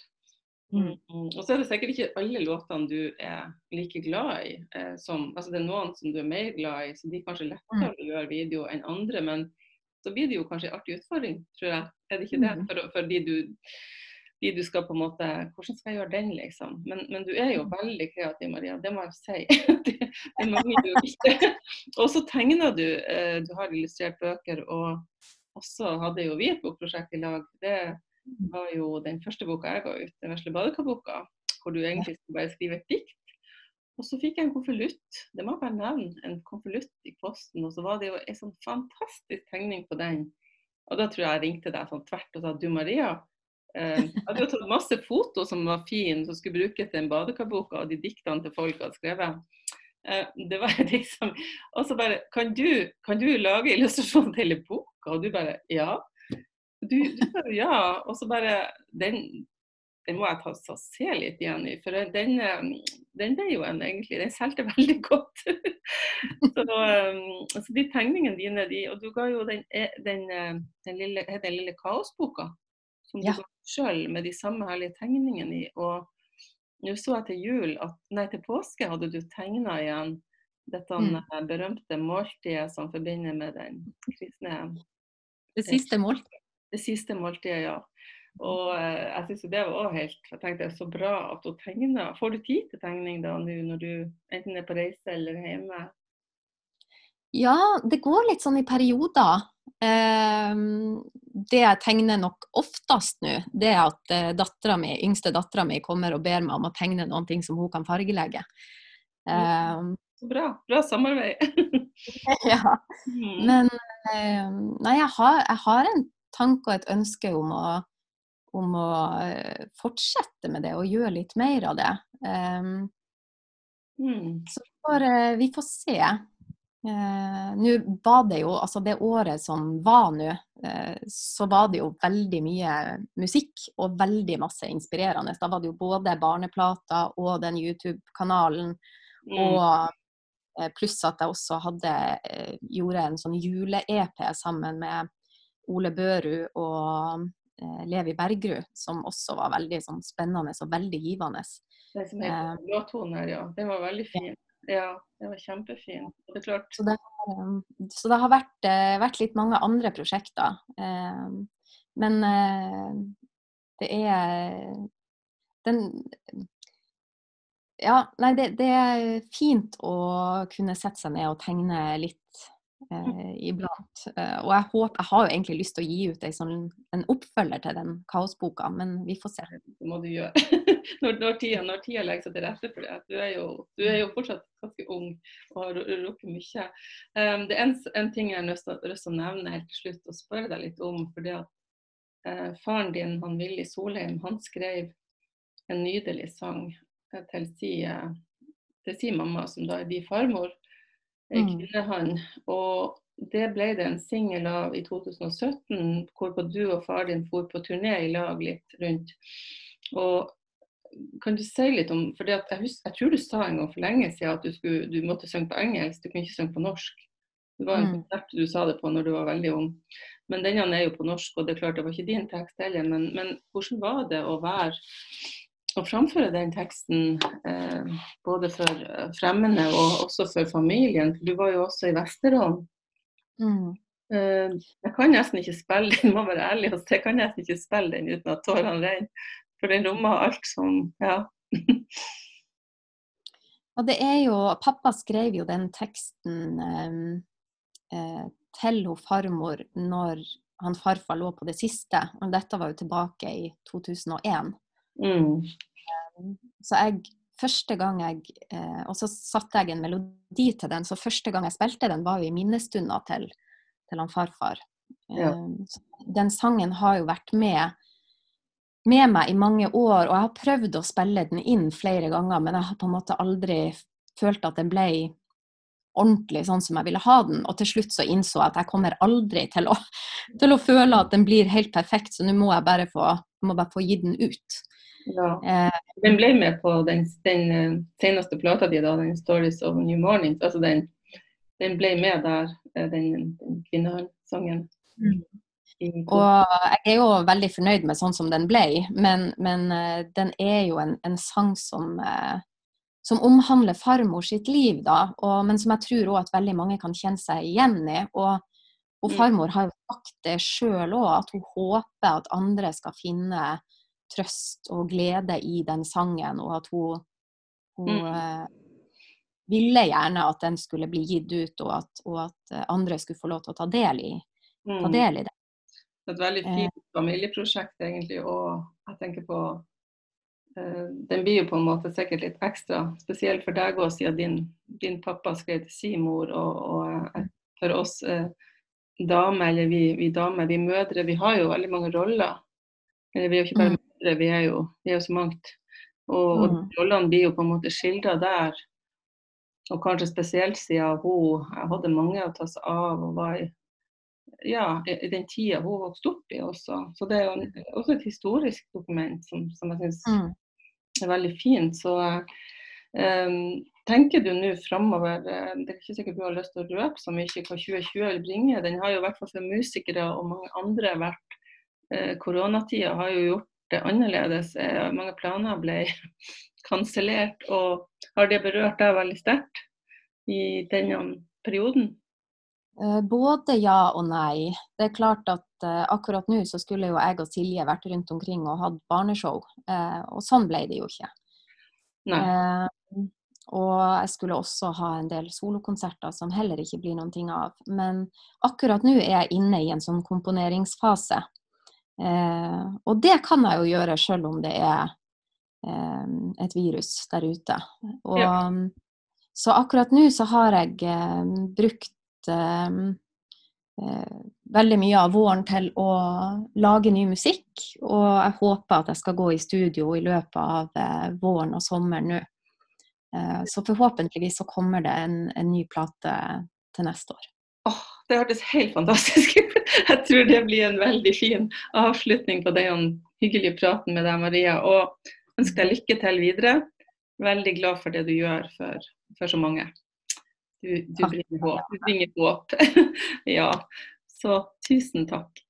Mm. mm. Og så er det sikkert ikke alle låtene du er like glad i. Eh, som, altså det er noen som du er mer glad i, så de kanskje lettere mm. gjøre video enn andre. Men så blir det jo kanskje en artig utfordring, tror jeg. Er det ikke det? Mm. For, for de, du, de du skal på en måte Hvordan skal jeg gjøre den, liksom? Men, men du er jo mm. veldig kreativ, Maria. Det må jeg si. det, det mangler du ikke. Og så tegner du. Eh, du har illustrert bøker, og også hadde jo vi et bokprosjekt i lag. Det var jo den første boka jeg ga ut, den vesle badekar-boka, hvor du egentlig skulle bare skrive et dikt. Og så fikk jeg en konvolutt, det må jeg bare nevne, en konvolutt i posten. Og så var det jo en sånn fantastisk tegning på den. Og da tror jeg jeg ringte deg sånn tvert og sa du Maria, jeg hadde jo tatt masse foto som var fine, som skulle brukes til den badekarbok av de diktene til folk hadde skrevet. Eh, det var liksom Og så bare kan du, kan du lage illustrasjon til hele boka? Og du bare ja. Du, du bare ja. Og så bare den, den må jeg ta, og se litt igjen i. For den, eh, den ble jo en egentlig Den solgte veldig godt. så, um, så, de tegningene dine, de, og du ga jo den, eh, den, den lille, lille kaosboka. Som ja. ga sjøl, med de samme herlige tegningene i. Og nå så jeg til jul at Nei, til påske hadde du tegna igjen dette mm. berømte måltidet som forbinder med den kristne Det siste måltidet? Det siste måltidet, ja. Og eh, jeg syns det var òg helt Jeg tenkte det er så bra at hun tegner. Får du tid til tegning da nå når du enten er på reise eller hjemme? Ja, det går litt sånn i perioder. Eh, det jeg tegner nok oftest nå, det er at eh, dattera mi, yngste dattera mi kommer og ber meg om å tegne noen ting som hun kan fargelegge. Eh, bra. Bra samarbeid. ja. Mm. Men eh, nei, jeg har, jeg har en tanke og et ønske om å, om å eh, fortsette med det og gjøre litt mer av det. Um, mm. Så får, vi får se. Uh, nå var det jo, altså det året som var nå, eh, så var det jo veldig mye musikk og veldig masse inspirerende. Da var det jo både barneplater og den YouTube-kanalen. Mm. Og eh, pluss at jeg også hadde, gjorde en sånn jule-EP sammen med Ole Børud og eh, Levi Bergerud, som også var veldig sånn, spennende og veldig givende. Det som heter eh, låttoner, ja. Det var veldig fin. Ja, det var kjempefint. Det er klart. Så det, um, så det har vært, eh, vært, litt mange andre prosjekter. Um, men eh, det er den Ja, nei, det, det, er fint å kunne sette seg ned og tegne litt eh, iblant. Eh, og jeg håper Jeg har jo egentlig lyst til å gi ut en, sånn, en oppfølger til den kaosboka, men vi får se. Det må du gjøre. når, når, tida, når tida legger seg til rette for det. Du er jo, du er jo fortsatt ganske ung og har rukket mye. Um, det er en, en, ting jeg har lyst til å nevne helt til slutt og spørre deg litt om. for det at uh, Faren din, han Willy Solheim, han skrev en nydelig sang eh, til sin, til si mamma, som da er din farmor mm. kvinnehånd. Og det ble det en singel av i 2017, hvorpå du og far din for på turné i lag litt rundt. Og kan du si litt om for jeg, jeg, tror du sa en gang for lenge siden at du, skulle, du måtte synge på engelsk, du kunne ikke synge på norsk. Det var en mm. konsert du sa det på når du var veldig ung. Men denne er jo på norsk, og det er klart det var ikke din tekst heller. Men, men hvordan var det å være å framføre den teksten eh, både for eh, fremmede og også for familien. For du var jo også i Vesterålen. Mm. Eh, jeg kan nesten ikke spille den, må være ærlig og jeg kan nesten ikke spille den uten at tårene renner. For den rommer alt som Ja. og det er jo Pappa skrev jo den teksten eh, eh til hun farmor når han farfar lå på det siste. Og dette var jo tilbake i 2001. Mm. Så jeg første gang jeg eh, Og så satte jeg en melodi til den, så første gang jeg spilte den, var jo i minnestunda til, til han farfar. Ja. Eh, den sangen har jo vært med, med meg i mange år, og jeg har prøvd å spille den inn flere ganger, men jeg har på en måte aldri følt at den ble ordentlig sånn som jeg ville ha den. Og til slutt så innså jeg at jeg kommer aldri til å, til å føle at den blir helt perfekt, så nå må jeg bare få, må bare få gi den ut. Ja. Eh, den ble med på den, den eh, seneste plata di, da, den 'Stories of New Mornings'. Altså den, den ble med der, eh, den, den kvinnesangen. Mm. Og jeg er jo veldig fornøyd med sånn som den ble, men, men den er jo en, en sang som, som omhandler farmor sitt liv, da, og, men som jeg tror òg at veldig mange kan kjenne seg igjen i. Og, og mm. farmor har jo sagt det sjøl òg, at hun håper at andre skal finne trøst og glede i den sangen, og at hun, hun mm. Eh, ville gjerne at den skulle bli gitt ut, og at, og at, eh, andre skulle få lov til å ta del i, ta mm. del i det. Et veldig eh. fint familieprosjekt, egentlig. Og jeg tenker på Den blir jo på en måte sikkert litt ekstra, spesielt for deg òg, siden din, din, pappa skrev til sin mor. Og, og for oss damer, eller vi, vi damer, vi mødre, vi har jo veldig mange roller. Eller vi er jo ikke bare mm vi er jo, vi er jo så mangt. Og, og mm. rollene blir jo på en måte skildra der. Og kanskje spesielt siden hun hadde mange å ta seg av og var i, ja, i den tida hun vokste opp i også. Så det er jo en, også et historisk dokument som, som jeg syns mm. er veldig fint. Så um, tenker du nå framover eh, Det er ikke sikkert du har lyst til å røpe så mye hva 2020 vil bringe. Den har jo i hvert fall for musikere og mange andre vært eh, Koronatida har jo gjort det annerledes. Eh, mange planer ble kansellert. Og har det berørt deg veldig sterkt i denne perioden? Eh, både ja og nei. Det er klart at uh, akkurat nå så skulle jo jeg og Silje vært rundt omkring og hatt barneshow, og sånn ble det jo ikke. Nei. og jeg skulle også ha en del solokonserter som heller ikke blir noen ting av. Men akkurat nå er jeg inne i en sånn komponeringsfase Eh, og det kan jeg jo gjøre selv om det er eh, et virus der ute. Og, ja. Så akkurat nå så har jeg eh, brukt eh, eh, veldig mye av våren til å lage ny musikk. Og jeg håper at jeg skal gå i studio i løpet av eh, våren og sommeren nå. så forhåpentligvis så kommer det en, en ny plate til neste år. Oh, det hørtes helt fantastisk ut. Jeg tror det blir en veldig fin avslutning på den hyggelige praten med deg, Maria. Og ønsker deg lykke til videre. Veldig glad for det du gjør for, for så mange. Du, du bringer håp. Du bringer håp. ja. Så tusen takk.